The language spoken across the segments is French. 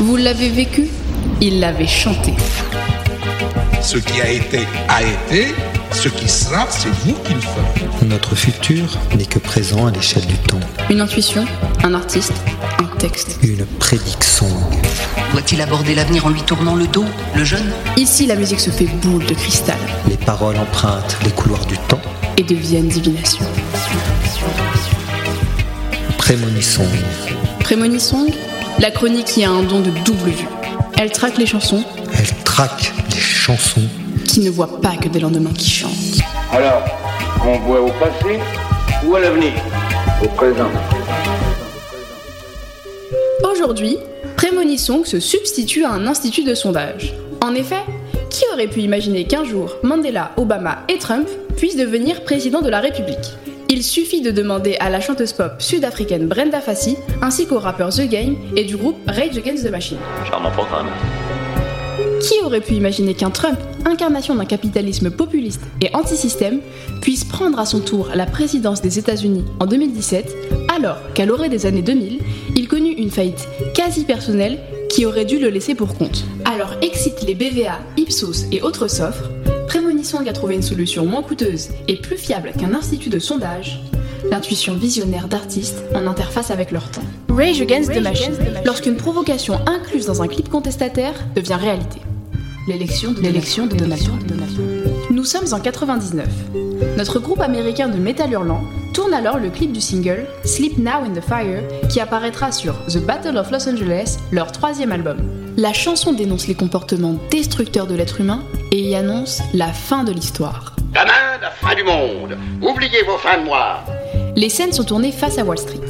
Vous l'avez vécu, il l'avait chanté. Ce qui a été a été, ce qui sera, c'est vous qui le ferez. Notre futur n'est que présent à l'échelle du temps. Une intuition, un artiste, un texte. Une prédiction. Doit-il aborder l'avenir en lui tournant le dos, le jeune? Ici, la musique se fait boule de cristal Les paroles empruntent les couloirs du temps. et deviennent divination. Prémonissons. Prémonissong, la chronique qui a un don de double vue. Elle traque les chansons Elle traque les chansons. qui ne voient pas que des lendemains qui chantent. Alors, on voit au passé ou à l'avenir? Au présent. Aujourd'hui, Prémonissong se substitue à un institut de sondage. En effet, qui aurait pu imaginer qu'un jour, Mandela, Obama et Trump puissent devenir président de la République? Il suffit de demander à la chanteuse pop sud-africaine Brenda Fassie, ainsi qu'au rappeur The Game et du groupe Rage Against the Machine. Charmant programme. Qui aurait pu imaginer qu'un Trump, incarnation d'un capitalisme populiste et anti-système, puisse prendre à son tour la présidence des États-Unis en 2017, alors qu'à l'orée des années 2000, il connut une faillite quasi personnelle qui aurait dû le laisser pour compte. Alors excite les BVA, Ipsos et autres s'offrent, Prémonissong a trouvé une solution moins coûteuse et plus fiable qu'un institut de sondage, l'intuition visionnaire d'artistes en interface avec leur temps. Rage Against the Machine, lorsqu'une provocation incluse dans un clip contestataire devient réalité. L'élection de, l'élection de Donald Trump. Nous sommes en 99. Notre groupe américain de métal hurlant tourne alors le clip du single Sleep Now in the Fire qui apparaîtra sur The Battle of Los Angeles, leur troisième album. La chanson dénonce les comportements destructeurs de l'être humain et y annonce la fin de l'histoire. Demain, la fin du monde. Oubliez vos fins de mois. Les scènes sont tournées face à Wall Street.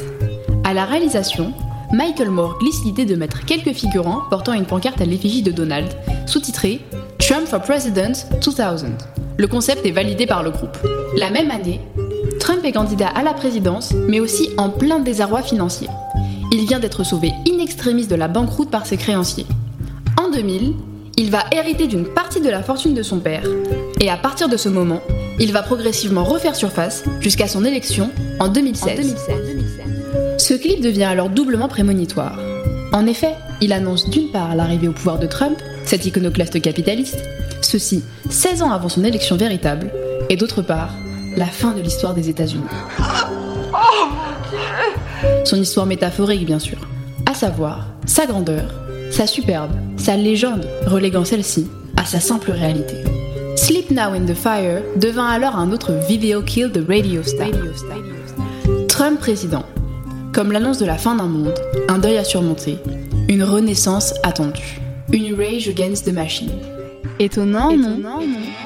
À la réalisation, Michael Moore glisse l'idée de mettre quelques figurants portant une pancarte à l'effigie de Donald, sous-titrée Trump for President 2000. Le concept est validé par le groupe. La même année, Trump est candidat à la présidence, mais aussi en plein désarroi financier. Il vient d'être sauvé in extremis de la banqueroute par ses créanciers. En 2000, il va hériter d'une partie de la fortune de son père, et à partir de ce moment, il va progressivement refaire surface jusqu'à son élection en 2016. Ce clip devient alors doublement prémonitoire. En effet, il annonce d'une part l'arrivée au pouvoir de Trump, cet iconoclaste capitaliste, ceci 16 ans avant son élection véritable, et d'autre part, la fin de l'histoire des États-Unis. Son histoire métaphorique, bien sûr, à savoir sa grandeur, sa superbe, sa légende, reléguant celle-ci à sa simple réalité. Sleep Now in the Fire devint alors un autre video kill de Radio Star. Trump président. Comme l'annonce de la fin d'un monde, un deuil à surmonter, une renaissance attendue, une rage against the machine. Étonnant, non? The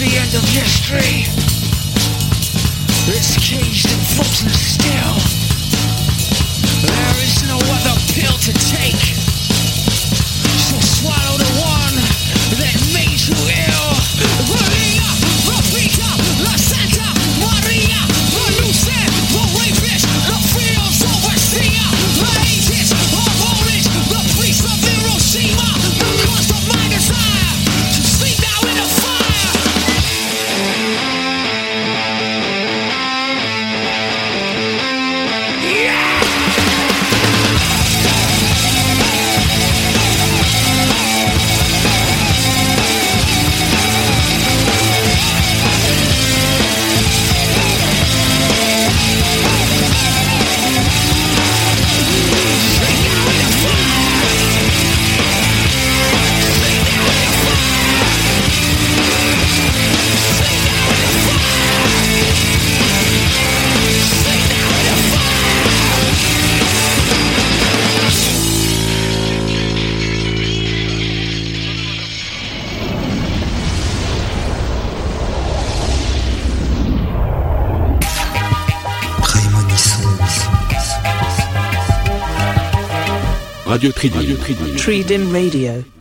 the end of history. It's caged and frozen still. There is no other pill to take. Radio Tridim. Radio Tridim. Tridim Radio.